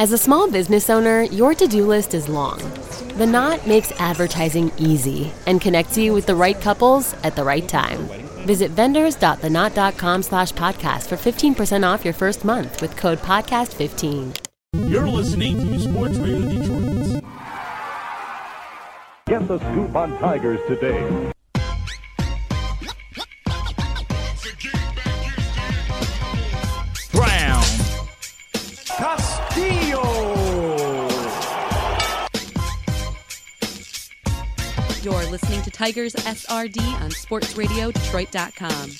As a small business owner, your to do list is long. The Knot makes advertising easy and connects you with the right couples at the right time. Visit vendors.theknot.com slash podcast for 15% off your first month with code podcast15. You're listening to Sports Radio Detroit. Get the scoop on Tigers today. Brown. Castillo. Listening to Tigers SRD on SportsRadioDetroit.com.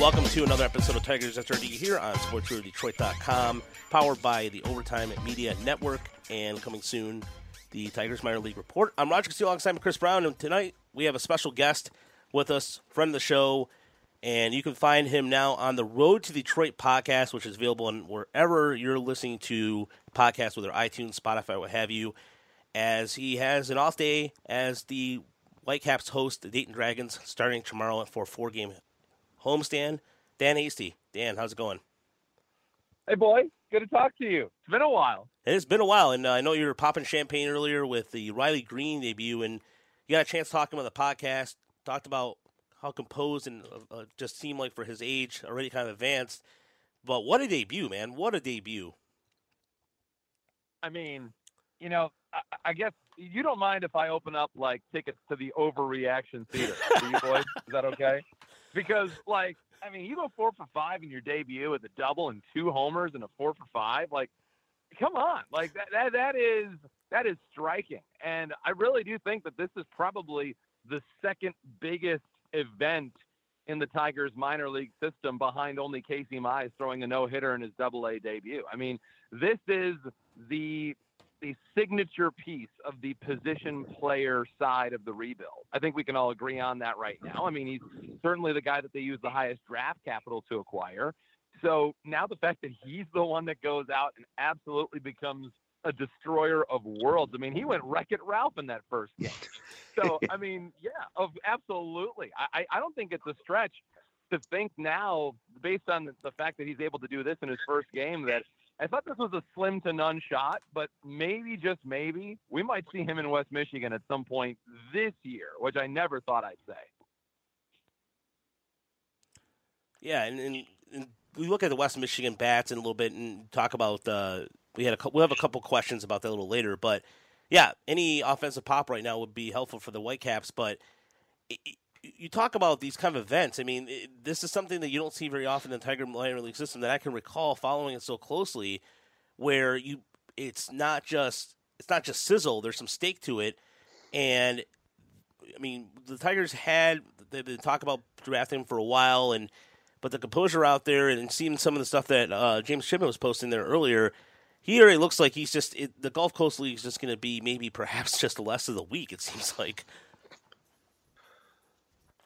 Welcome to another episode of Tigers SRD here on SportsRadioDetroit.com, powered by the Overtime Media Network, and coming soon, the Tigers Minor League Report. I'm Roger Castillo alongside Chris Brown, and tonight we have a special guest with us, friend of the show, and you can find him now on the Road to Detroit podcast, which is available on wherever you're listening to podcasts, whether iTunes, Spotify, what have you, as he has an off day as the Whitecaps host the Dayton Dragons starting tomorrow for a four game homestand. Dan Hasty. Dan, how's it going? Hey, boy. Good to talk to you. It's been a while. It's been a while, and uh, I know you were popping champagne earlier with the Riley Greene debut, and you got a chance talking about the podcast, talked about how composed and uh, uh, just seemed like for his age, already kind of advanced. But what a debut, man! What a debut. I mean, you know, I, I guess you don't mind if I open up like tickets to the overreaction theater, do you boys? Is that okay? Because like, I mean, you go four for five in your debut with a double and two homers and a four for five. Like, come on, like that that, that is that is striking, and I really do think that this is probably the second biggest event in the Tigers minor league system behind only Casey Mize throwing a no hitter in his double A debut. I mean, this is the the signature piece of the position player side of the rebuild. I think we can all agree on that right now. I mean, he's certainly the guy that they use the highest draft capital to acquire. So now the fact that he's the one that goes out and absolutely becomes a destroyer of worlds. I mean, he went Wreck It Ralph in that first game. So, I mean, yeah, of absolutely. I, I don't think it's a stretch to think now, based on the fact that he's able to do this in his first game, that I thought this was a slim to none shot, but maybe, just maybe, we might see him in West Michigan at some point this year, which I never thought I'd say. Yeah, and, and, and we look at the West Michigan bats in a little bit and talk about uh, we had a we'll have a couple questions about that a little later, but yeah, any offensive pop right now would be helpful for the Whitecaps. But you talk about these kind of events. I mean, this is something that you don't see very often in the Tiger minor league system that I can recall following it so closely, where you it's not just it's not just sizzle. There's some stake to it, and I mean the Tigers had they've been talking about drafting for a while, and but the composure out there and seeing some of the stuff that uh, James Shipman was posting there earlier here it looks like he's just it, the Gulf Coast League is just going to be maybe perhaps just less of the week. It seems like.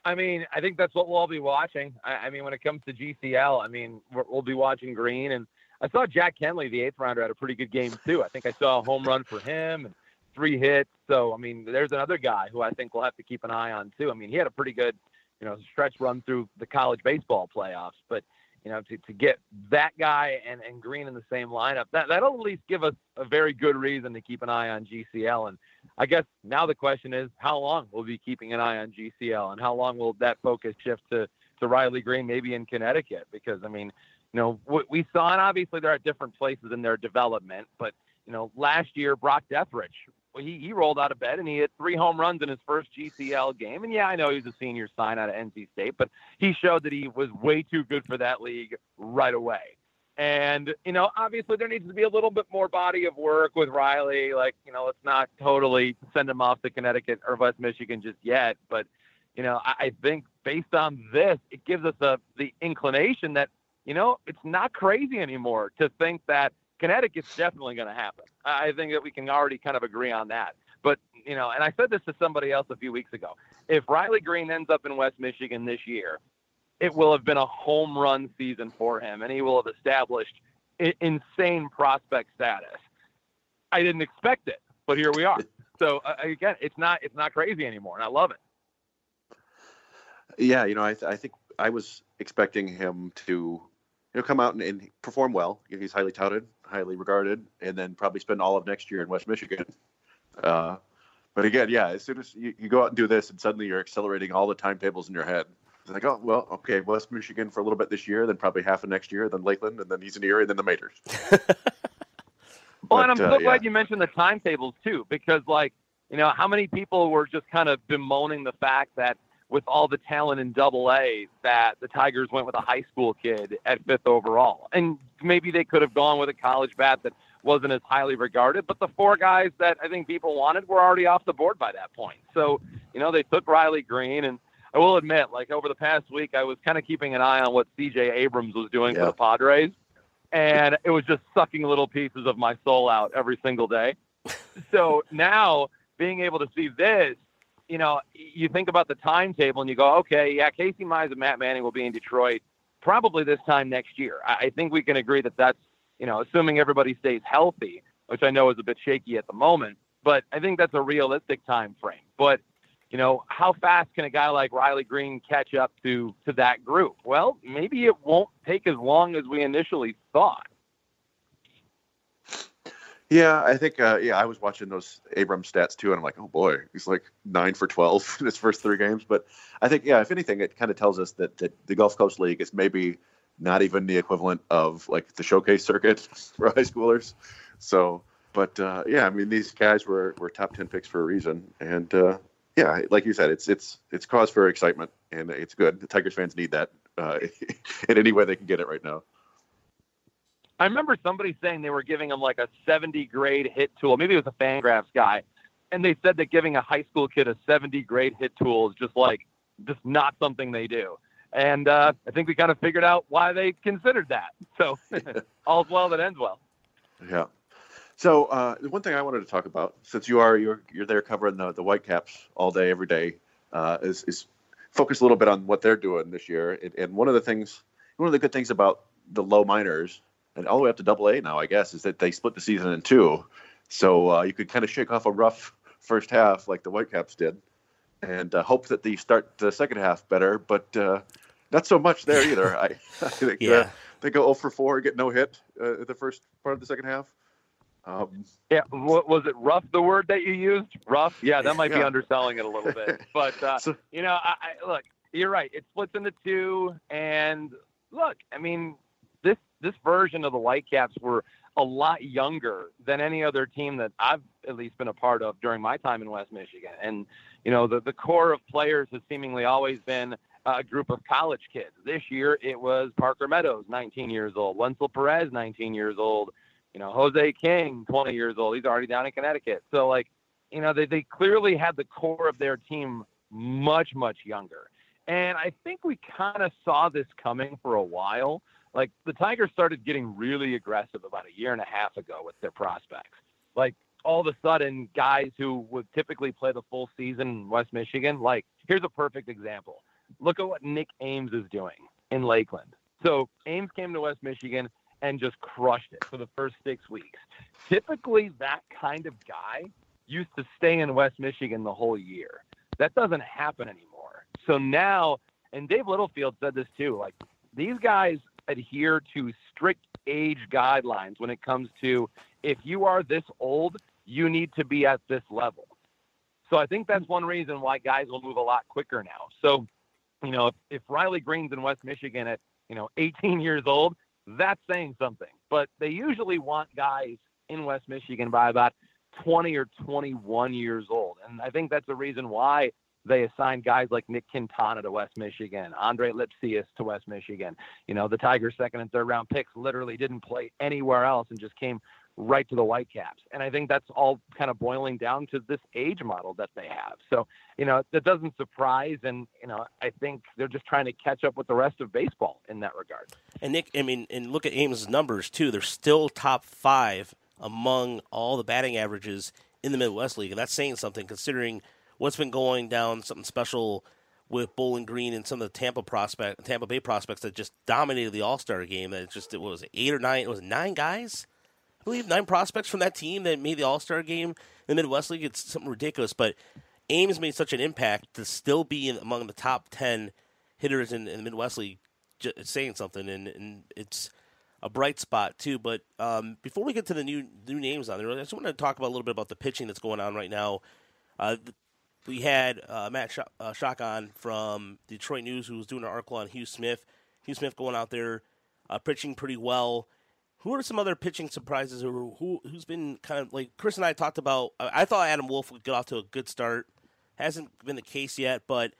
I mean, I think that's what we'll all be watching. I, I mean, when it comes to GCL, I mean, we'll be watching Greene, and I saw Jack Kenley, the eighth rounder, had a pretty good game too. I think I saw a home run for him and three hits. So, I mean, there's another guy who I think we'll have to keep an eye on too. I mean, he had a pretty good, you know, stretch run through the college baseball playoffs, but you know, to, to get that guy and, and Greene in the same lineup, that, that'll at least give us a very good reason to keep an eye on GCL. And I guess now the question is, how long we'll be keeping an eye on GCL and how long will that focus shift to, to Riley Greene, maybe in Connecticut? Because, I mean, you know, what we saw, and obviously there are at different places in their development, but, you know, last year, Brock Deatherage he, he rolled out of bed and he hit three home runs in his first GCL game. And yeah, I know he's a senior sign out of NC State, but he showed that he was way too good for that league right away. And, you know, obviously there needs to be a little bit more body of work with Riley. Like, you know, let's not totally send him off to Connecticut or West Michigan just yet. But, you know, I, I think based on this, it gives us a, the inclination that, you know, it's not crazy anymore to think that Connecticut's definitely going to happen. I think that we can already kind of agree on that. But, you know, and I said this to somebody else a few weeks ago. If Riley Greene ends up in West Michigan this year, it will have been a home run season for him, and he will have established insane prospect status. I didn't expect it, but here we are. So uh, again, it's not it's not crazy anymore, and I love it. Yeah, you know, I, th- I think I was expecting him to, know, come out and, and perform well. He's highly touted, highly regarded, and then probably spend all of next year in West Michigan. Uh, but again, yeah, as soon as you, you go out and do this, and suddenly you're accelerating all the timetables in your head. It's like, oh well, okay, West Michigan for a little bit this year, then probably half of next year, then Lakeland, and then he's an year, and then the majors. Well, and I'm so uh, glad yeah. you mentioned the timetables too, because like, you know, how many people were just kind of bemoaning the fact that with all the talent in Double A, that the Tigers went with a high school kid at fifth overall, and maybe they could have gone with a college bat that wasn't as highly regarded. But the four guys that I think people wanted were already off the board by that point. So, you know, they took Riley Greene, and I will admit, like over the past week, I was kind of keeping an eye on what C.J. Abrams was doing for the Padres and it was just sucking little pieces of my soul out every single day. so now being able to see this, you know, you think about the timetable and you go, okay, yeah, Casey Mize and Matt Manning will be in Detroit probably this time next year. I, think we can agree that that's, you know, assuming everybody stays healthy, which I know is a bit shaky at the moment, but I think that's a realistic time frame. But you know, how fast can a guy like Riley Greene catch up to to that group? Well, maybe it won't take as long as we initially thought. Yeah, I think. Uh, yeah, I was watching those Abrams stats too, and I'm like, oh boy, he's like nine for twelve in his first three games. But I think, yeah, if anything, it kind of tells us that, that the Gulf Coast League is maybe not even the equivalent of like the showcase circuit for high schoolers. So, but uh, yeah, I mean, these guys were were top ten picks for a reason, and uh, yeah, like you said, it's it's it's cause for excitement, and it's good. The Tigers fans need that uh, in any way they can get it right now. I remember somebody saying they were giving him like a 70 grade hit tool. Maybe it was a Fangraphs guy, and they said that giving a high school kid a 70 grade hit tool is just like just not something they do. And uh, I think we kind of figured out why they considered that. So all's well that ends well. Yeah. So uh, the one thing I wanted to talk about, since you are you're you're there covering the the Whitecaps all day every day, uh, is is focus a little bit on what they're doing this year. And, and one of the things, one of the good things about the low minors and all the way up to Double A now, I guess, is that they split the season in two. So uh, you could kind of shake off a rough first half like the Whitecaps did, and uh, hope that they start the second half better. But uh, not so much there either. I, I think uh, Yeah. they go 0 for 4, get no hit uh, the first part of the second half. Um, Yeah, wa- was it rough the word that you used? Rough? Yeah, that might be underselling it a little bit. But uh, So- you know, I, I, look, you're right. It splits into two, and look, I mean, this version of the Whitecaps were a lot younger than any other team that I've at least been a part of during my time in West Michigan. And you know, the the core of players has seemingly always been a group of college kids. This year, it was Parker Meadows, 19 years old, Wenceel Perez, 19 years old you know, Jose King, 20 years old. He's already down in Connecticut. So, like, you know, they, they clearly had the core of their team much, much younger. And I think we kind of saw this coming for a while. Like, the Tigers started getting really aggressive about a year and a half ago with their prospects. Like, all of a sudden, guys who would typically play the full season in West Michigan, like, here's a perfect example. Look at what Nick Ames is doing in Lakeland. So, Ames came to West Michigan and just crushed it for the first six weeks. Typically, that kind of guy used to stay in West Michigan the whole year. That doesn't happen anymore. So now, and Dave Littlefield said this too, like these guys adhere to strict age guidelines when it comes to if you are this old, you need to be at this level. So I think that's one reason why guys will move a lot quicker now. So, you know, if, if Riley Greene's in West Michigan at, you know, 18 years old, that's saying something. But they usually want guys in West Michigan by about 20 or 21 years old. And I think that's the reason why they assigned guys like Nick Quintana to West Michigan, Andre Lipcius to West Michigan. You know, the Tigers' second and third round picks literally didn't play anywhere else and just came right to the Whitecaps. And I think that's all kind of boiling down to this age model that they have. So, you know, that doesn't surprise. And, you know, I think they're just trying to catch up with the rest of baseball in that regard. And Nick, I mean, and look at Ames' numbers too. They're still top five among all the batting averages in the Midwest League, and that's saying something considering what's been going down. Something special with Bowling Green and some of the Tampa prospect, Tampa Bay prospects that just dominated the All Star game. That just it was eight or nine, it was nine guys, I believe, nine prospects from that team that made the All Star game in the Midwest League. It's something ridiculous, but Ames made such an impact to still be in, among the top ten hitters in, in the Midwest League j- saying something, and, and it's a bright spot too. But um, before we get to the new new names on there, I just want to talk about a little bit about the pitching that's going on right now. Uh, we had uh, Matt Sh- uh, Schoch on from Detroit News, who was doing an article on Hugh Smith. Hugh Smith going out there uh, pitching pretty well. Who are some other pitching surprises, or who who's been kind of like Chris and I talked about? I thought Adam Wolf would get off to a good start. Hasn't been the case yet, but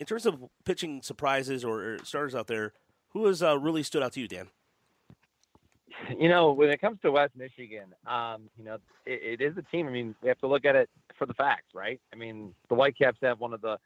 in terms of pitching surprises or, starters out there, who has uh, really stood out to you, Dan? You know, when it comes to West Michigan, um, you know, it, it is a team. I mean, we have to look at it for the facts, right? I mean, the Whitecaps have one of the,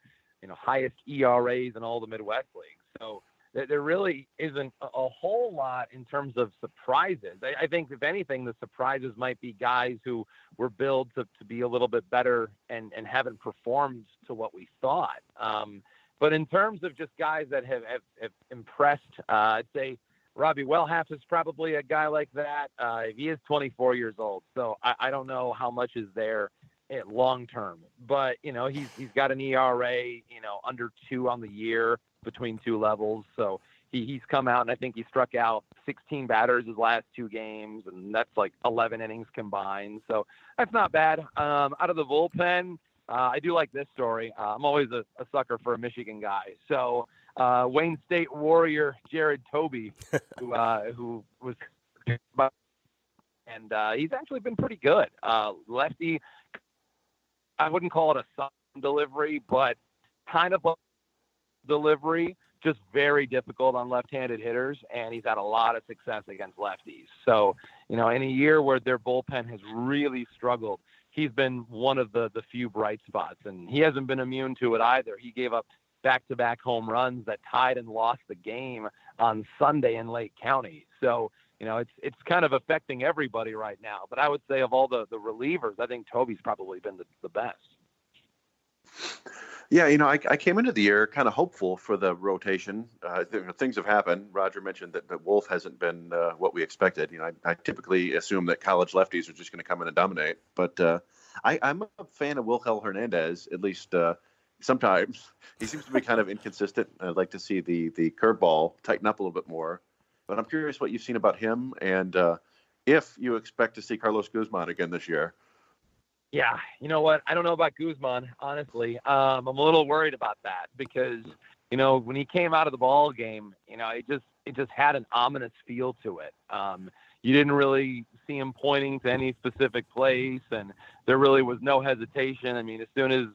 you know, highest ERAs in all the Midwest leagues. So there really isn't a whole lot in terms of surprises. I, think, if anything, the surprises might be guys who were billed to, to be a little bit better and, and haven't performed to what we thought. Um, but in terms of just guys that have, have, have impressed, uh, I'd say Robbie Welhaf is probably a guy like that. Uh, he is 24 years old, so I, I don't know how much is there long term. But you know, he's he's got an ERA, you know, under two on the year between two levels. So he, he's come out and I think he struck out 16 batters his last two games, and that's like 11 innings combined. So that's not bad. Um, out of the bullpen, uh, I do like this story. Uh, I'm always a, a, sucker for a Michigan guy. So uh, Wayne State Warrior Jared Toby, who uh, who was, and uh, he's actually been pretty good. Uh, lefty, I wouldn't call it a sun delivery, but kind of a delivery, just very difficult on left-handed hitters, and he's had a lot of success against lefties. So, you know, in a year where their bullpen has really struggled, he's been one of the the few bright spots, and he hasn't been immune to it either. He gave up back-to-back home runs that tied and lost the game on Sunday in Lake County. So, you know, it's it's kind of affecting everybody right now. But I would say of all the the relievers, I think Toby's probably been the, the best. Yeah, you know, I, I came into the year kind of hopeful for the rotation. Uh, things have happened. Roger mentioned that, that Wolf hasn't been uh, what we expected. You know, I, I, typically assume that college lefties are just going to come in and dominate, but uh, I, am a fan of Wilkel Hernandez. At least uh, sometimes he seems to be kind of inconsistent. I'd like to see the the curveball tighten up a little bit more. But I'm curious what you've seen about him and uh, if you expect to see Carlos Guzman again this year. Yeah, you know what? I don't know about Guzman, honestly. Um, I'm a little worried about that because, you know, when he came out of the ball game, you know, it just it just had an ominous feel to it. Um, you didn't really see him pointing to any specific place, and there really was no hesitation. I mean, as soon as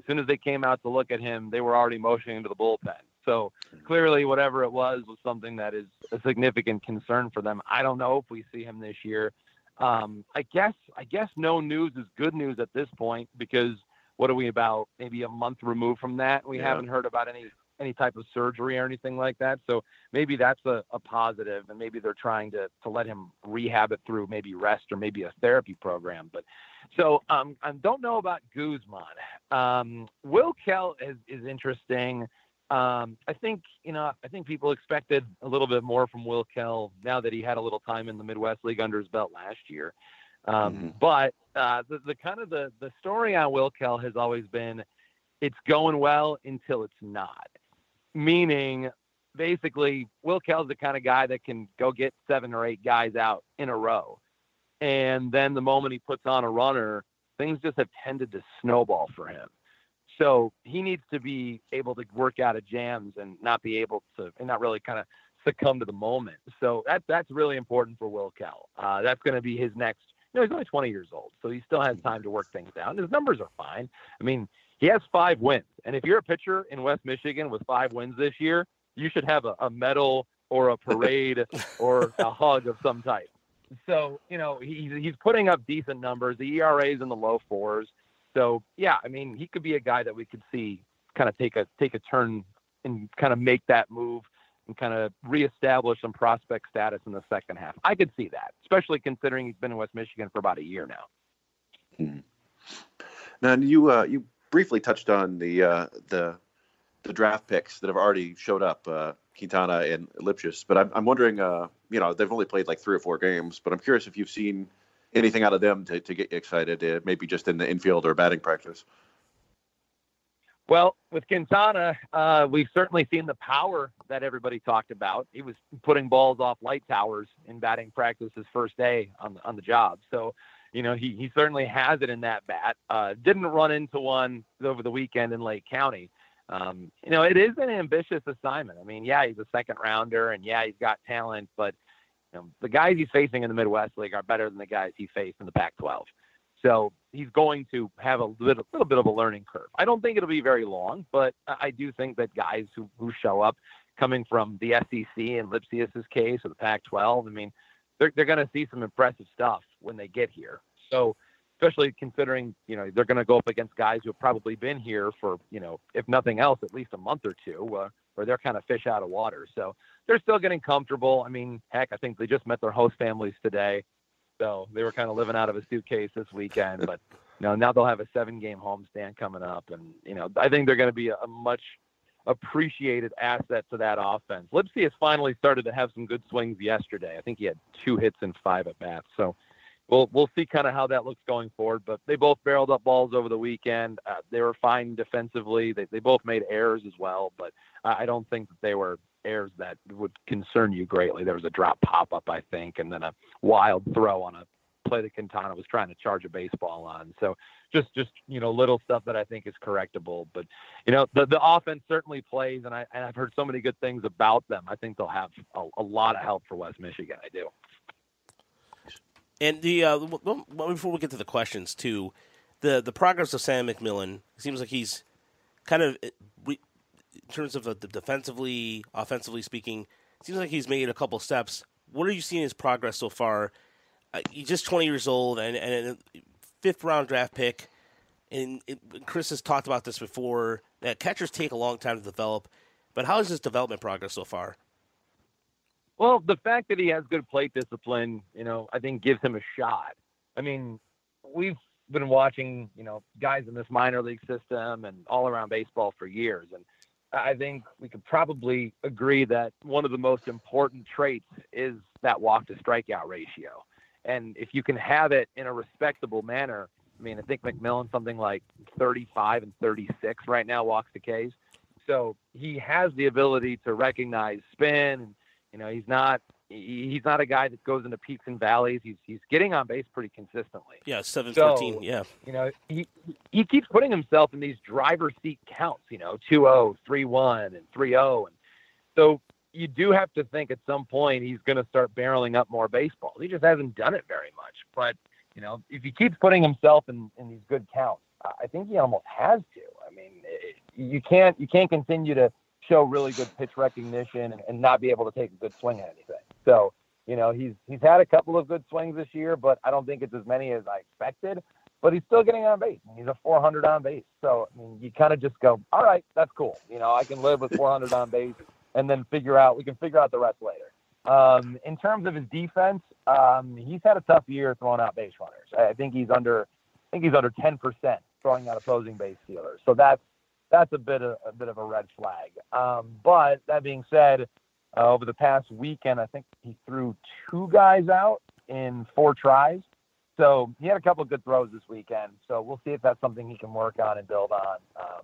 as soon as they came out to look at him, they were already motioning to the bullpen. So clearly, whatever it was was something that is a significant concern for them. I don't know if we see him this year. Um, I guess I guess no news is good news at this point because what are we about maybe a month removed from that? We yeah. haven't heard about any any type of surgery or anything like that. So maybe that's a, a positive, and maybe they're trying to to let him rehab it through maybe rest or maybe a therapy program. But so um, I don't know about Guzman. Um, Will Kell is is interesting. Um, I think you know I think people expected a little bit more from Will Kell now that he had a little time in the Midwest League under his belt last year. Um, mm-hmm. But uh, the, the kind of the the story on Will Kell has always been it's going well until it's not. Meaning, basically, Will Kell's the kind of guy that can go get seven or eight guys out in a row, and then the moment he puts on a runner, things just have tended to snowball for him. So he needs to be able to work out of jams and not be able to, and not really kind of succumb to the moment. So that's that's really important for Will Kell. Uh, that's going to be his next. You know, he's only 20 years old, so he still has time to work things out. And his numbers are fine. I mean, he has five wins, and if you're a pitcher in West Michigan with five wins this year, you should have a, a medal or a parade or a hug of some type. So you know he's he's putting up decent numbers. The ERA is in the low fours. So yeah, I mean, he could be a guy that we could see kind of take a take a turn and kind of make that move and kind of reestablish some prospect status in the second half. I could see that, especially considering he's been in West Michigan for about a year now. Hmm. Now you uh, you briefly touched on the uh, the the draft picks that have already showed up, uh, Quintana and Lipcius, but I'm, I'm wondering, uh, you know, they've only played like three or four games, but I'm curious if you've seen anything out of them to, to get you excited, uh, maybe just in the infield or batting practice? Well, with Quintana, uh, we've certainly seen the power that everybody talked about. He was putting balls off light towers in batting practice his first day on the, on the job. So, you know, he, he certainly has it in that bat. Uh, didn't run into one over the weekend in Lake County. Um, you know, it is an ambitious assignment. I mean, yeah, he's a second rounder and yeah, he's got talent, but the guys he's facing in the Midwest League are better than the guys he faced in the Pac 12. So he's going to have a little, little bit of a learning curve. I don't think it'll be very long, but I do think that guys who, who show up coming from the SEC in Lipcius's case or the Pac-12, I mean, they're, they're going to see some impressive stuff when they get here. So especially considering, you know, they're going to go up against guys who have probably been here for, you know, if nothing else, at least a month or two, uh, where they're kind of fish out of water. So they're still getting comfortable. I mean, heck, I think they just met their host families today. So they were kind of living out of a suitcase this weekend, but you know, now they'll have a seven game homestand coming up. And, you know, I think they're going to be a, a much appreciated asset to that offense. Lipsy has finally started to have some good swings yesterday. I think he had two hits and five at bats. So we'll, we'll see kind of how that looks going forward, but they both barreled up balls over the weekend. Uh, they were fine defensively. They, they both made errors as well, but I don't think that they were errors that would concern you greatly. There was a drop pop up, I think, and then a wild throw on a play that Quintana was trying to charge a baseball on. So just just you know little stuff that I think is correctable. But you know the the offense certainly plays, and I and I've heard so many good things about them. I think they'll have a, a lot of help for West Michigan. I do. And the uh, before we get to the questions too, the the progress of Sam McMillan seems like he's kind of in terms of the defensively, offensively speaking, seems like he's made a couple steps. What are you seeing his progress so far? Uh, he's just 20 years old and, and a fifth round draft pick. And it, Chris has talked about this before that catchers take a long time to develop. But how is his development progress so far? Well, the fact that he has good plate discipline, you know, I think gives him a shot. I mean, we've been watching, you know, guys in this minor league system and all around baseball for years. And I think we could probably agree that one of the most important traits is that walk to strikeout ratio. And if you can have it in a respectable manner, I mean, I think McMillan something like 35 and 36 right now walks to Ks. So he has the ability to recognize spin. And, you know, he's not he's not a guy that goes into peaks and valleys. He's he's getting on base pretty consistently. Yeah, seven so, fourteen. Yeah, you know he he keeps putting himself in these driver seat counts. You know, 2-0, 3-1, and 3-0, and so you do have to think at some point he's going to start barreling up more baseballs. He just hasn't done it very much. But you know, if he keeps putting himself in in these good counts, I think he almost has to. I mean, it, you can't you can't continue to show really good pitch recognition and, and not be able to take a good swing at anything. So, you know, he's he's had a couple of good swings this year, but I don't think it's as many as I expected. But he's still getting on base. He's a 400 on base. So, I mean, you kind of just go, all right, that's cool. You know, I can live with 400 on base, and then figure out we can figure out the rest later. Um, in terms of his defense, um, he's had a tough year throwing out base runners. I think he's under, I think he's under 10% throwing out opposing base stealers. So that's that's a bit of a bit of a red flag. Um, but that being said, uh, over the past weekend, I think he threw two guys out in four tries. So he had a couple of good throws this weekend. So we'll see if that's something he can work on and build on. Um,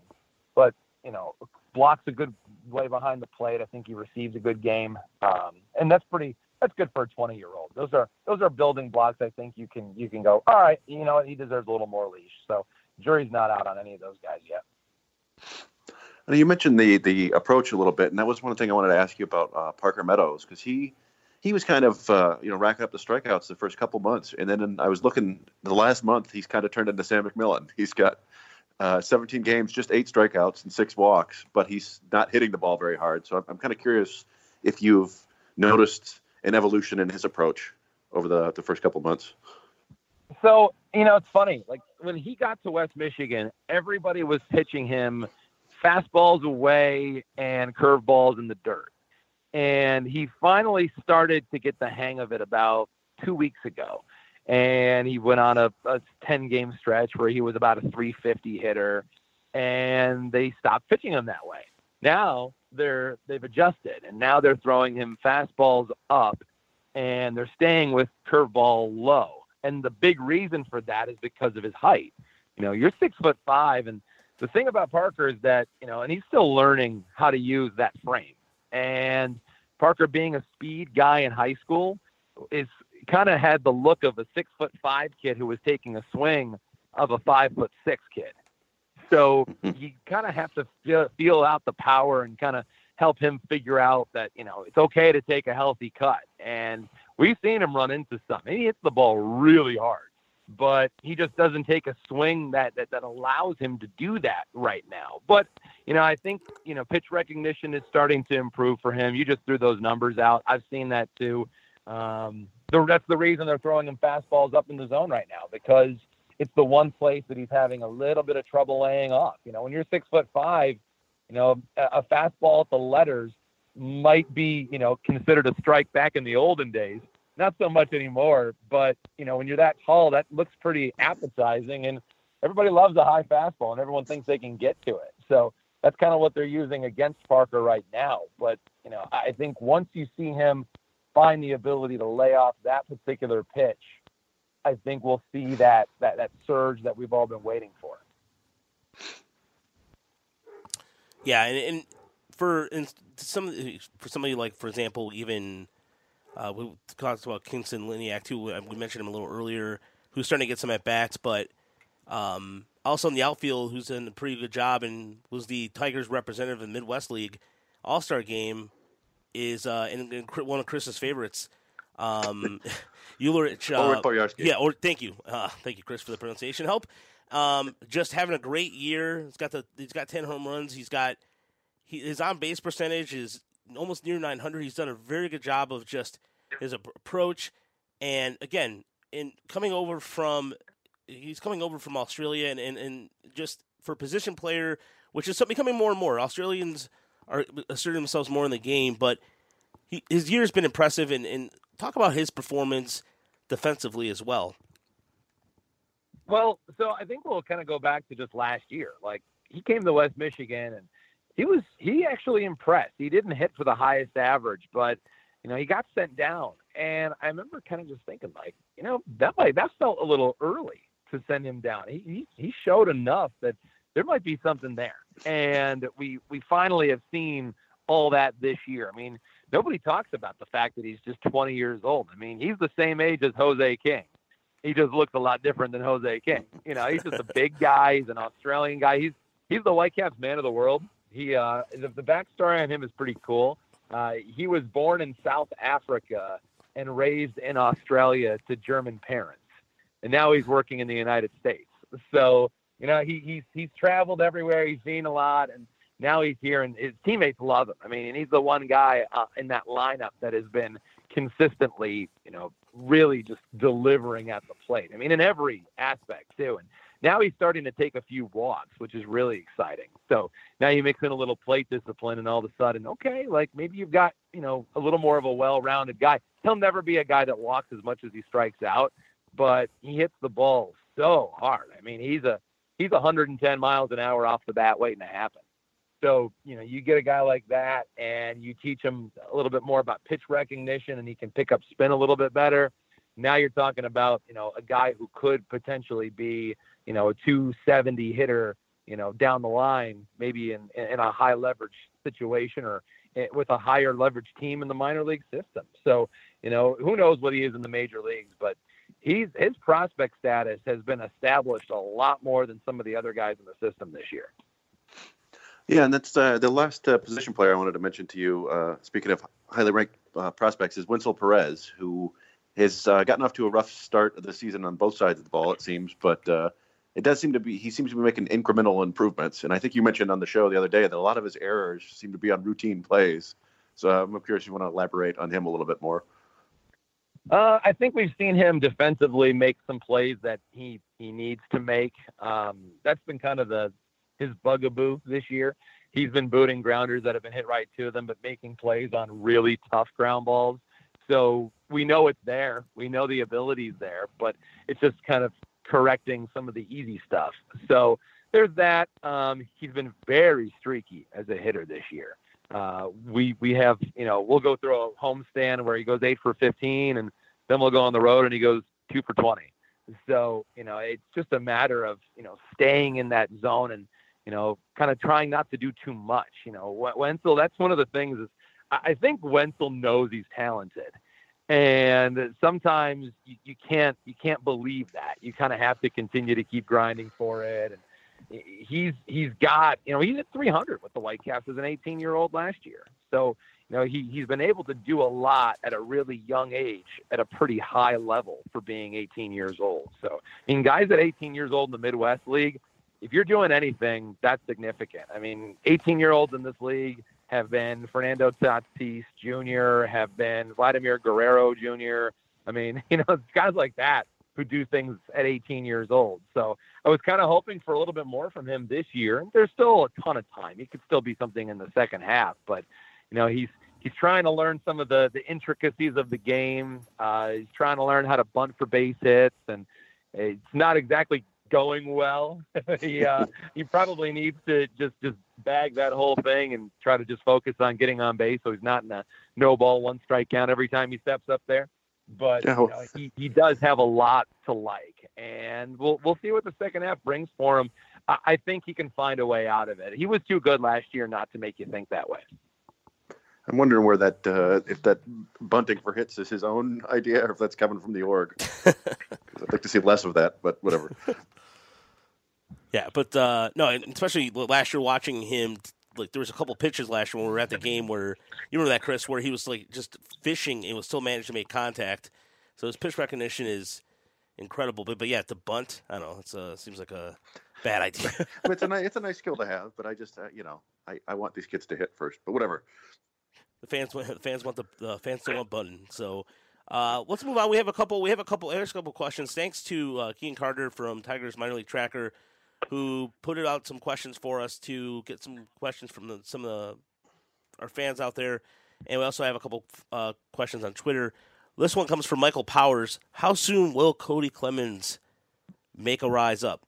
but you know, blocks a good way behind the plate. I think he receives a good game, um, and that's pretty. That's good for a 20 year old. Those are those are building blocks. I think you can you can go. All right, you know he deserves a little more leash. So jury's not out on any of those guys yet. And you mentioned the the approach a little bit, and that was one thing I wanted to ask you about uh, Parker Meadows because he he was kind of uh, you know racking up the strikeouts the first couple months, and then I was looking the last month he's kind of turned into Sam McMillan. He's got uh, 17 games, just eight strikeouts and six walks, but he's not hitting the ball very hard. So I'm, I'm kind of curious if you've noticed an evolution in his approach over the the first couple months. So you know it's funny, like when he got to West Michigan, everybody was pitching him fastballs away and curveballs in the dirt. And he finally started to get the hang of it about two weeks ago. And he went on a, a 10 game stretch where he was about a 350 hitter, and they stopped pitching him that way. Now they're they've adjusted, and now they're throwing him fastballs up, and they're staying with curveball low. And the big reason for that is because of his height. You know, you're six foot five, and the thing about Parker is that, you know, and he's still learning how to use that frame. And Parker being a speed guy in high school is kind of had the look of a six foot five kid who was taking a swing of a five foot six kid. So you kind of have to feel, feel out the power and kind of help him figure out that, you know, it's okay to take a healthy cut. And we've seen him run into some. He hits the ball really hard but he just doesn't take a swing that, that that allows him to do that right now. But you know, I think you know pitch recognition is starting to improve for him. You just threw those numbers out. I've seen that too. Um, the, that's the reason they're throwing him fastballs up in the zone right now because it's the one place that he's having a little bit of trouble laying off. You know, when you're six foot five, you know, a, a fastball at the letters might be you know considered a strike back in the olden days not so much anymore. But you know, when you're that tall, that looks pretty appetizing, and everybody loves a high fastball, and everyone thinks they can get to it. So that's kind of what they're using against Parker right now. But you know, I think once you see him find the ability to lay off that particular pitch, I think we'll see that that that surge that we've all been waiting for. Yeah, and, and for in some for somebody like, for example, even uh, we talked about Kingston Liniak too. We mentioned him a little earlier, who's starting to get some at bats, but um, also in the outfield, who's done a pretty good job and was the Tigers' representative in the Midwest League All Star game, is uh, in, in one of Chris's favorites. Um, Ulrich, uh, yeah, or thank you, uh, thank you, Chris, for the pronunciation help. Um, just having a great year. He's got the he's got ten home runs. He's got he, his on base percentage is almost near 900. He's done a very good job of just his approach, and again, in coming over from he's coming over from Australia, and, and, and just for position player, which is something becoming more and more. Australians are asserting themselves more in the game, but he, his year has been impressive. And, and talk about his performance defensively as well. Well, so I think we'll kind of go back to just last year. Like he came to West Michigan and he was he actually impressed. He didn't hit for the highest average, but you know he got sent down, and I remember kind of just thinking like, you know, that might that felt a little early to send him down. He he, he showed enough that there might be something there, and we we finally have seen all that this year. I mean, nobody talks about the fact that he's just 20 years old. I mean, he's the same age as Jose King. He just looks a lot different than Jose King. You know, he's just a big guy. He's an Australian guy. He's he's the Whitecaps man of the world. He uh, the, the backstory on him is pretty cool. Uh, he was born in South Africa and raised in Australia to German parents, and now he's working in the United States. So you know he he's he's traveled everywhere. He's seen a lot, and now he's here, and his teammates love him. I mean, and he's the one guy uh, in that lineup that has been consistently, you know, really just delivering at the plate. I mean, in every aspect too. And now he's starting to take a few walks, which is really exciting. So now you mix in a little plate discipline, and all of a sudden, okay, like maybe you've got you know a little more of a well-rounded guy. He'll never be a guy that walks as much as he strikes out, but he hits the ball so hard. I mean, he's a he's 110 miles an hour off the bat waiting to happen. So, you know, you get a guy like that and you teach him a little bit more about pitch recognition and he can pick up spin a little bit better. Now you're talking about, you know, a guy who could potentially be, you know, a 270 hitter, you know, down the line, maybe in, in a high leverage situation or with a higher leverage team in the minor league system. So, you know, who knows what he is in the major leagues, but he's his prospect status has been established a lot more than some of the other guys in the system this year. Yeah, and that's uh, the last uh, position player I wanted to mention to you. Uh, speaking of highly ranked uh, prospects, is Wenceel Perez, who has uh, gotten off to a rough start of the season on both sides of the ball, it seems, but uh, it does seem to be he seems to be making incremental improvements. And I think you mentioned on the show the other day that a lot of his errors seem to be on routine plays. So I'm curious if you want to elaborate on him a little bit more. Uh, I think we've seen him defensively make some plays that he he needs to make. Um, that's been kind of the his bugaboo this year. He's been booting grounders that have been hit right to them, but making plays on really tough ground balls. So we know it's there. We know the ability's there, but it's just kind of correcting some of the easy stuff. So there's that. Um, he's been very streaky as a hitter this year. Uh, we we have you know we'll go through a homestand where he goes eight for 15, and then we'll go on the road and he goes two for 20. So you know it's just a matter of you know staying in that zone and you know, kind of trying not to do too much. You know, Wenceel, that's one of the things is I think Wenceel knows he's talented. And sometimes you, you can't you can't believe that. You kind of have to continue to keep grinding for it. And he's he's got you know he's at 300 with the Whitecaps as an 18 year old last year. So you know he he's been able to do a lot at a really young age at a pretty high level for being 18 years old. So I mean guys at 18 years old in the Midwest League, if you're doing anything, that's significant. I mean 18 year olds in this league have been Fernando Tatis Jr., have been Vladimir Guerrero Jr. I mean, you know, guys like that who do things at 18 years old. So I was kind of hoping for a little bit more from him this year. There's still a ton of time. He could still be something in the second half, but you know, he's he's trying to learn some of the the intricacies of the game. Uh, he's trying to learn how to bunt for base hits, and it's not exactly going well. he uh, he probably needs to just just bag that whole thing and try to just focus on getting on base, so he's not in a no ball one strike count every time he steps up there. But you know, he he does have a lot to like, and we'll we'll see what the second half brings for him. I, I think he can find a way out of it. He was too good last year not to make you think that way. I'm wondering where that uh, if that bunting for hits is his own idea or if that's coming from the org. I'd like to see less of that, but whatever. Yeah, but uh, no, especially last year watching him. Like there was a couple pitches last year when we were at the game where you remember that Chris, where he was like just fishing and was still managed to make contact. So his pitch recognition is incredible. But but yeah, the bunt, I don't know. It's a seems like a bad idea. it's a nice, it's a nice skill to have, but I just uh, you know I, I want these kids to hit first. But whatever. The fans want the fans want the, the fans don't want button. So uh, let's move on. We have a couple. We have a couple. There's a couple questions. Thanks to uh, Kean Carter from Tigers Minor League Tracker who put out some questions for us to get some questions from the, some of the, our fans out there. And we also have a couple uh, questions on Twitter. This one comes from Michael Powers. How soon will Kody Clemens make a rise up?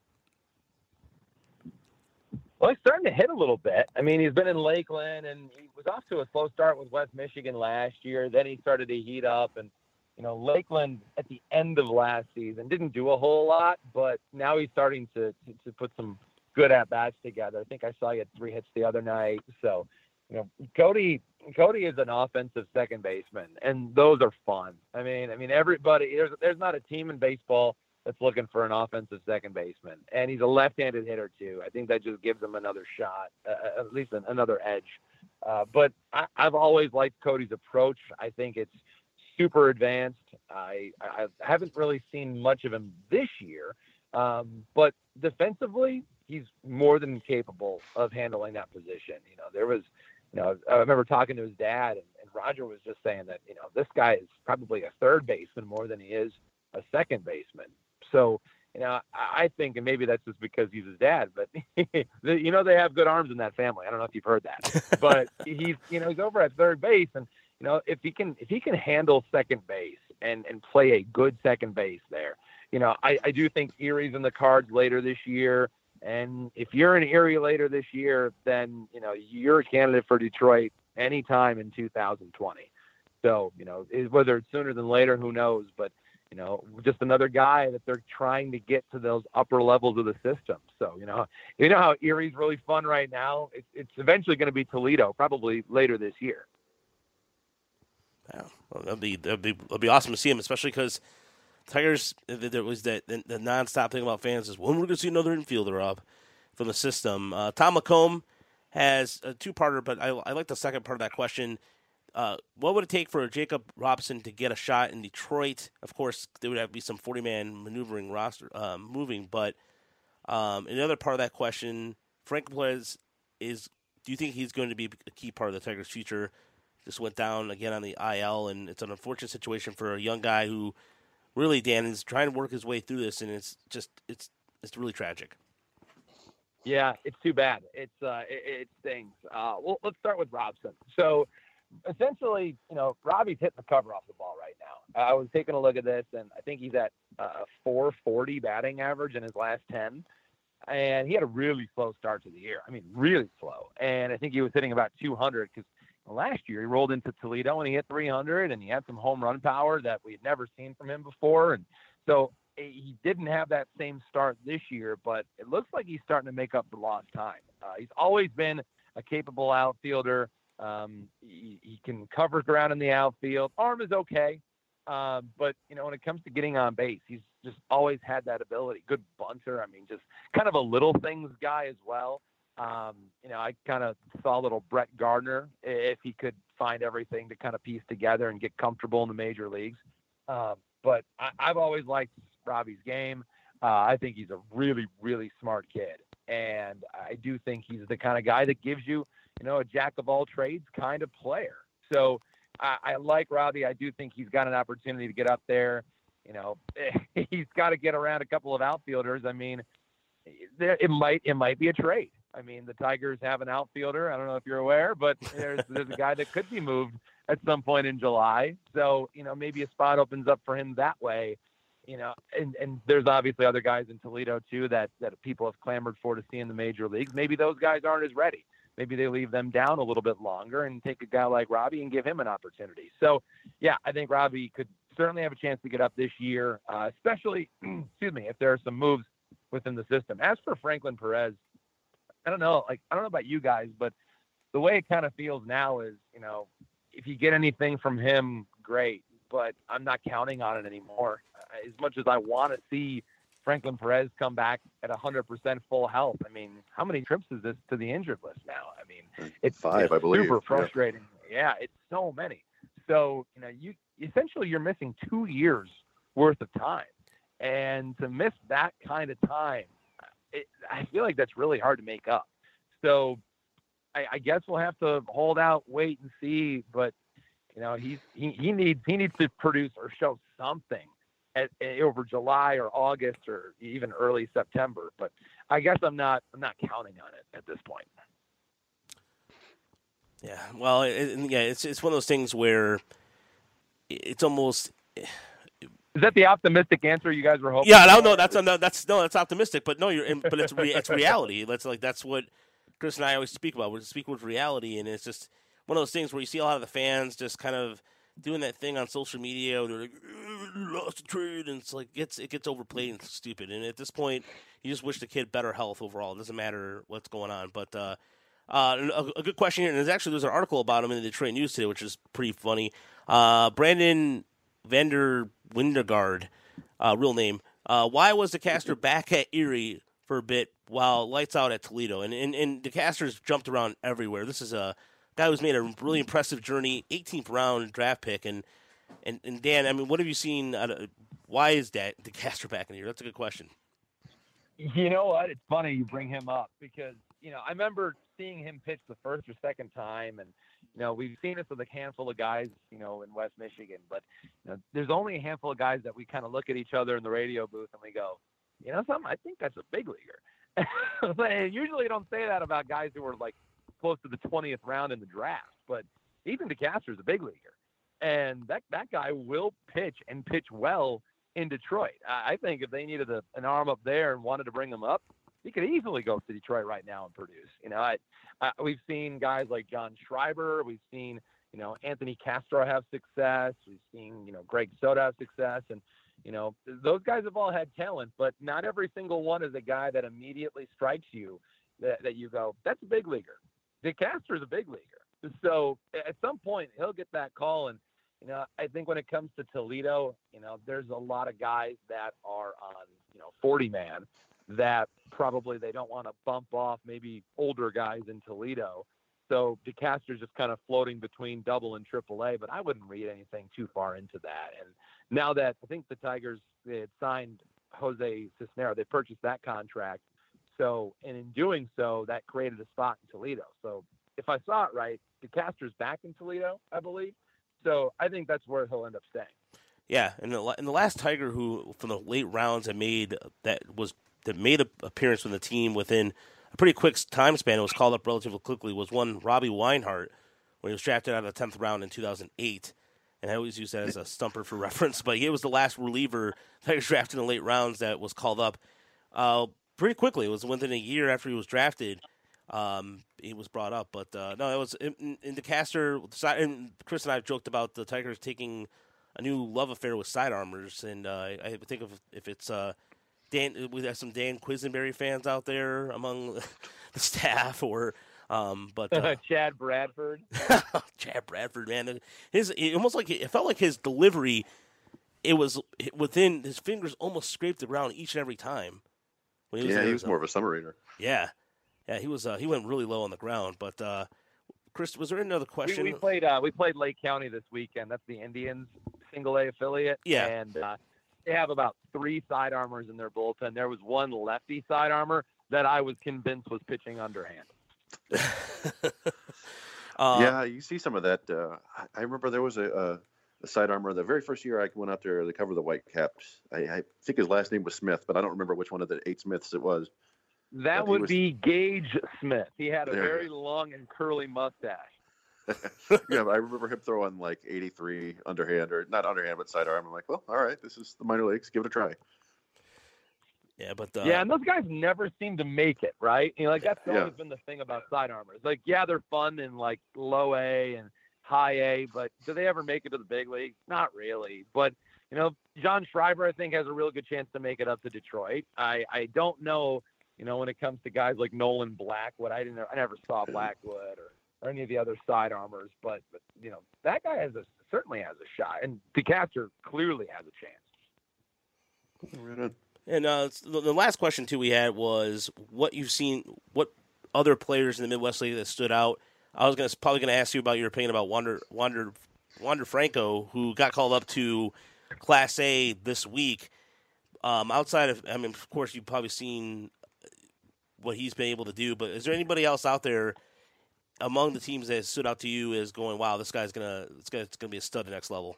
He's starting to hit a little bit. I mean, he's been in Lakeland, and he was off to a slow start with West Michigan last year. Then he started to heat up, and you know, Lakeland at the end of last season didn't do a whole lot, but now he's starting to to, to put some good at bats together. I think I saw he had three hits the other night. So, you know, Kody Kody is an offensive second baseman, and those are fun. I mean, I mean everybody there's there's not a team in baseball that's looking for an offensive second baseman, and he's a left-handed hitter too. I think that just gives him another shot, uh, at least an, another edge. Uh, but I, I've always liked Kody's approach. I think it's super advanced. I, I haven't really seen much of him this year, um, but defensively, he's more than capable of handling that position. You know, there was, you know, I remember talking to his dad, and, and Roger was just saying that, you know, this guy is probably a third baseman more than he is a second baseman. So, you know, I think, and maybe that's just because he's his dad, but you know, they have good arms in that family. I don't know if you've heard that, but he's, you know, he's over at third base, and you know, if he can if he can handle second base and and play a good second base there, you know, I, I do think Erie's in the cards later this year. And if you're in Erie later this year, then you know you're a candidate for Detroit anytime in 2020. So you know whether it's sooner than later, who knows? But you know, just another guy that they're trying to get to those upper levels of the system. So you know, you know how Erie's really fun right now. It's, it's eventually going to be Toledo, probably later this year. Yeah, well, that'd be that'd be that'd be awesome to see him, especially because Tigers. There was that the, the nonstop thing about fans is when we're going to see another infielder up from the system. Uh, Tom McComb has a two-parter, but I, I like the second part of that question. Uh, what would it take for Jacob Robson to get a shot in Detroit? Of course, there would have to be some forty-man maneuvering roster um, moving, but um, another part of that question, Frank Perez is. Do you think he's going to be a key part of the Tigers' future? just went down again on the IL, and it's an unfortunate situation for a young guy who really Dan is trying to work his way through this, and it's just it's it's really tragic. Yeah, it's too bad. It's uh, it, it stings. Uh, well, let's start with Robson. So essentially, you know, Robbie's hitting the cover off the ball right now. I was taking a look at this, and I think he's at uh, 440 batting average in his last 10. And he had a really slow start to the year. I mean, really slow. And I think he was hitting about 200 because last year he rolled into Toledo and he hit 300 and he had some home run power that we had never seen from him before. And so he didn't have that same start this year, but it looks like he's starting to make up the lost time. Uh, he's always been a capable outfielder. Um, he, he, can cover ground in the outfield. Arm is okay, um, but you know when it comes to getting on base, he's just always had that ability. Good bunter. I mean, just kind of a little things guy as well. Um, you know, I kind of saw little Brett Gardner if he could find everything to kind of piece together and get comfortable in the major leagues. Um, but I, have always liked Robbie's game. Uh, I think he's a really, really smart kid, and I do think he's the kind of guy that gives you, you know, a jack of all trades kind of player. So I, I like Robbie. I do think he's got an opportunity to get up there. You know, he's got to get around a couple of outfielders. I mean, there, it might it might be a trade. I mean, the Tigers have an outfielder. I don't know if you're aware, but there's there's a guy that could be moved at some point in July. So you know, maybe a spot opens up for him that way you know, and, and there's obviously other guys in Toledo too that, that people have clamored for to see in the major leagues. Maybe those guys aren't as ready. Maybe they leave them down a little bit longer and take a guy like Robbie and give him an opportunity. So, yeah, I think Robbie could certainly have a chance to get up this year, uh, especially, excuse me, if there are some moves within the system. As for Franklin Perez, I don't know, like I don't know about you guys, but the way it kind of feels now is, you know, if you get anything from him, great, but I'm not counting on it anymore as much as I want to see Franklin Perez come back at 100% full health. I mean, how many trips is this to the injured list now? I mean, mm, it's five, it's I believe. Super frustrating. Yeah. yeah, it's so many. So you know, you essentially you're missing two years worth of time, and to miss that kind of time, it, I feel like that's really hard to make up. So I, I guess we'll have to hold out, wait and see. But you know, he's he, he needs he needs to produce or show something at, at, over July or August or even early September. But I guess I'm not I'm not counting on it at this point. Yeah, well, it, yeah, it's it's one of those things where it's almost. Is that the optimistic answer you guys were hoping? Yeah, no, no, that's no, that's no, that's optimistic, but no, you're, in but it's re, it's reality. That's like that's what Chris and I always speak about. We speak with reality, and it's just one of those things where you see a lot of the fans just kind of doing that thing on social media. They're like, lost the trade, and it's like it gets it gets overplayed and stupid. And at this point, you just wish the kid better health overall. It doesn't matter what's going on. But uh, uh, a, a, good question here, and there's actually there's an article about him in the Detroit News today, which is pretty funny. Uh, Brandon Vander Windergaard, uh, real name. Uh, why was DeCaster back at Erie for a bit while lights out at Toledo? And and, and DeCaster's jumped around everywhere. This is a guy who's made a really impressive journey, 18th round draft pick, and and, and Dan, I mean, what have you seen? Of, why is that DeCaster back in here? That's a good question. You know what? It's funny you bring him up because you know I remember seeing him pitch the first or second time, and you know we've seen this with a handful of guys, you know, in West Michigan, but you know, there's only a handful of guys that we kind of look at each other in the radio booth and we go, you know, something. I think that's a big leaguer. usually don't say that about guys who are like close to the 20th round in the draft, but even DeCaster is a big leaguer and that that guy will pitch and pitch well in Detroit. I, I think if they needed a, an arm up there and wanted to bring him up, he could easily go to Detroit right now and produce. You know, I, I, we've seen guys like John Schreiber, we've seen you know Anthony Castro have success, we've seen you know Greg Soto have success, and you know those guys have all had talent, but not every single one is a guy that immediately strikes you that, that you go, that's a big leaguer. Is a big leaguer. So at some point he'll get that call and you know, I think when it comes to Toledo, you know, there's a lot of guys that are on, you know, 40 man that probably they don't want to bump off maybe older guys in Toledo. So DeCaster's just kind of floating between double and triple A, but I wouldn't read anything too far into that. And now that I think the Tigers had signed Jose Cisnero, they purchased that contract. So, and in doing so, that created a spot in Toledo. So if I saw it right, DeCaster's back in Toledo, I believe. So I think that's where he'll end up staying. Yeah, and the, and the last Tiger who from the late rounds had made that was that made an appearance from the team within a pretty quick time span. It was called up relatively quickly. Was one Robbie Weinhardt when he was drafted out of the tenth round in two thousand eight. And I always use that as a stumper for reference, but he was the last reliever that was drafted in the late rounds that was called up uh, pretty quickly. It was within a year after he was drafted um, he was brought up. But uh, no, it was in, in caster. And Chris and I joked about the Tigers taking a new love affair with side armors, and uh, I think if if it's uh, Dan, we have some Dan Quisenberry fans out there among the staff, or um, but uh, Chad Bradford. Chad Bradford, man, his it almost like it felt like his delivery. It was within his fingers almost scraped the ground each and every time. When he was yeah, he was more of a submariner. Yeah, yeah, he was. Uh, he went really low on the ground. But uh, Chris, was there another question? We, we played. Uh, we played Lake County this weekend. That's the Indians single A affiliate. Yeah, and uh, they have about three side armors in their bullpen. There was one lefty side armor that I was convinced was pitching underhand. uh, yeah, you see some of that. Uh, I remember there was a, a, a, side armor the very first year I went out there to cover the Whitecaps. I, I, think his last name was Smith, but I don't remember which one of the eight Smiths it was. That would was, be Gage Smith. He had a very long and curly mustache. yeah, I remember him throwing like 83 underhand or not underhand, but sidearm. I'm like, well, all right, this is the minor leagues. Give it a try. Yeah, but uh, yeah, and those guys never seem to make it, right? You know, like that's yeah. always been the thing about side armors. Like, yeah, they're fun in like low A and high A, but do they ever make it to the big league? Not really. But you know, John Schreiber, I think, has a real good chance to make it up to Detroit. I I don't know, you know, when it comes to guys like Nolan Blackwood, I didn't, I never saw Blackwood or, or any of the other side armors, but, but you know, that guy has a certainly has a shot, and DeCastro clearly has a chance. And uh, the last question too we had was what you've seen, what other players in the Midwest League that stood out. I was gonna probably going to ask you about your opinion about Wander Wander Wander Franco, who got called up to Class A this week. Um, outside of, I mean, of course, you've probably seen what he's been able to do. But is there anybody else out there among the teams that stood out to you as going, "Wow, this guy's gonna it's gonna, it's gonna be a stud next level"?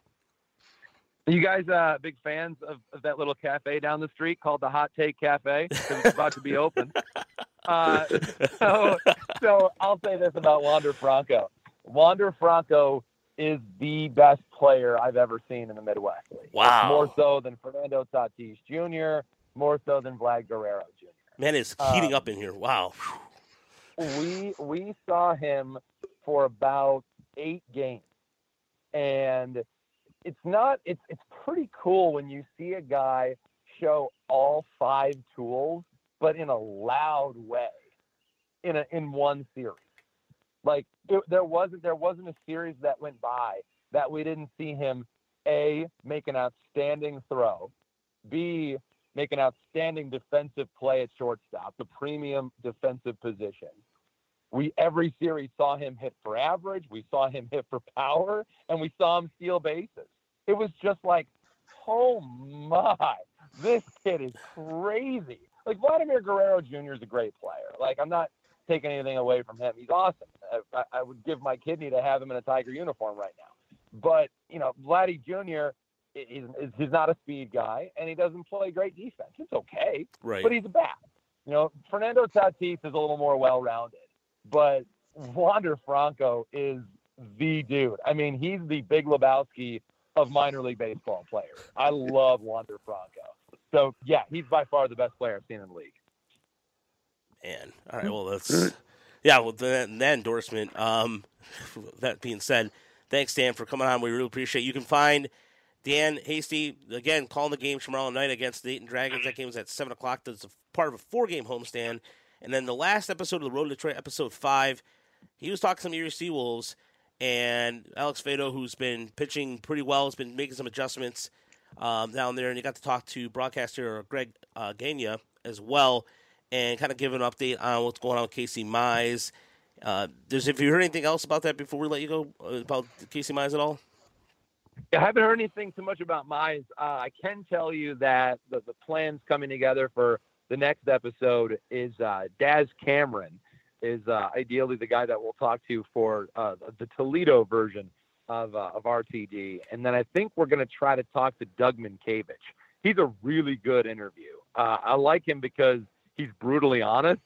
Are you guys uh, big fans of, of, that little cafe down the street called the Hot Take Cafe? it's about to be open. Uh, so, so I'll say this about Wander Franco. Wander Franco is the best player I've ever seen in the Midwest League. Wow. More so than Fernando Tatis Jr., more so than Vlad Guerrero Jr. Man, it's heating um, up in here. Wow. We we saw him for about eight games. And it's not it's it's pretty cool when you see a guy show all five tools but in a loud way in a in one series. Like it, there wasn't there wasn't a series that went by that we didn't see him a make an outstanding throw b make an outstanding defensive play at shortstop the premium defensive position. We every series saw him hit for average we saw him hit for power and we saw him steal bases. It was just like, oh my, this kid is crazy. Like Vladimir Guerrero Jr. is a great player. Like I'm not taking anything away from him. He's awesome. I, I would give my kidney to have him in a Tiger uniform right now. But you know, Vladdy Jr. Is, is he's not a speed guy, and he doesn't play great defense. It's okay, right? But he's a bat. You know, Fernando Tatis is a little more well-rounded, but Wander Franco is the dude. I mean, he's the Big Lebowski of minor league baseball players. I love Wander Franco. So yeah, he's by far the best player I've seen in the league. Man, all right. Well, that's yeah. Well, that, that endorsement. Um, that being said, thanks Dan for coming on. We really appreciate. It. You can find Dan Hasty again calling the game tomorrow night against the Dayton Dragons. That game is at seven o'clock. That's a part of a four-game homestand. And then the last episode of the Road to Detroit, episode five, he was talking to some Erie Seawolves and Alex Faedo, who's been pitching pretty well, has been making some adjustments um, down there, and you got to talk to broadcaster Greg uh, Gania as well, and kind of give an update on what's going on with Casey Mize. Uh, there's, if you heard anything else about that before we let you go uh, about Casey Mize at all? I haven't heard anything too much about Mize. Uh, I can tell you that the, the plans coming together for the next episode is uh, Daz Cameron is uh, ideally the guy that we'll talk to for uh, the Toledo version of, uh, of RTD. And then I think we're going to try to talk to Doug Mientkiewicz. He's a really good interview. Uh, I like him because he's brutally honest.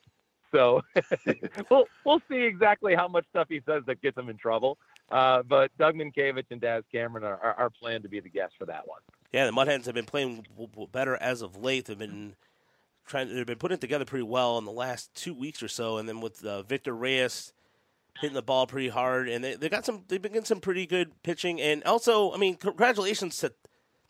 So we'll we'll see exactly how much stuff he says that gets him in trouble. Uh, but Doug Mientkiewicz and Daz Cameron are, are, are planned to be the guests for that one. Yeah, the Mudhens have been playing better as of late. They've been trying. They've been putting it together pretty well in the last two weeks or so, and then with uh, Victor Reyes hitting the ball pretty hard, and they they got some. They've been getting some pretty good pitching, and also, I mean, congratulations to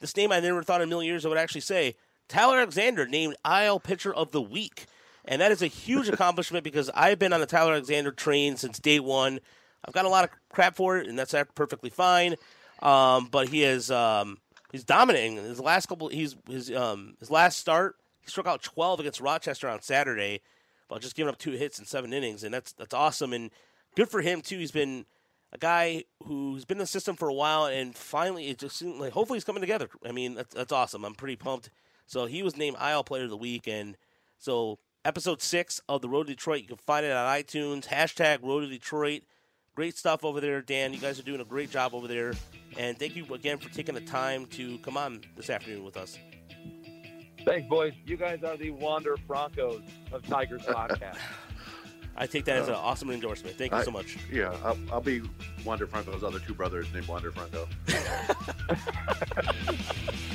this name I never thought in a million years I would actually say. Tyler Alexander named IL Pitcher of the Week, and that is a huge accomplishment because I've been on the Tyler Alexander train since day one. I've got a lot of crap for it, and that's perfectly fine. Um, but he is um, he's dominating. His last couple, he's his um, his last start, he struck out 12 against Rochester on Saturday, while just giving up two hits in seven innings, and that's that's awesome and good for him too. He's been a guy who's been in the system for a while, and finally it just seems like hopefully he's coming together. I mean, that's that's awesome. I'm pretty pumped. So he was named IL Player of the Week, and so episode six of the Road to Detroit, you can find it on iTunes. Hashtag Road to Detroit. Great stuff over there, Dan. You guys are doing a great job over there. And thank you again for taking the time to come on this afternoon with us. Thanks, boys. You guys are the Wander Francos of Tigers podcast. I take that as an awesome endorsement. Thank you I, so much. Yeah, I'll, I'll be Wander Franco's other two brothers named Wander Franco.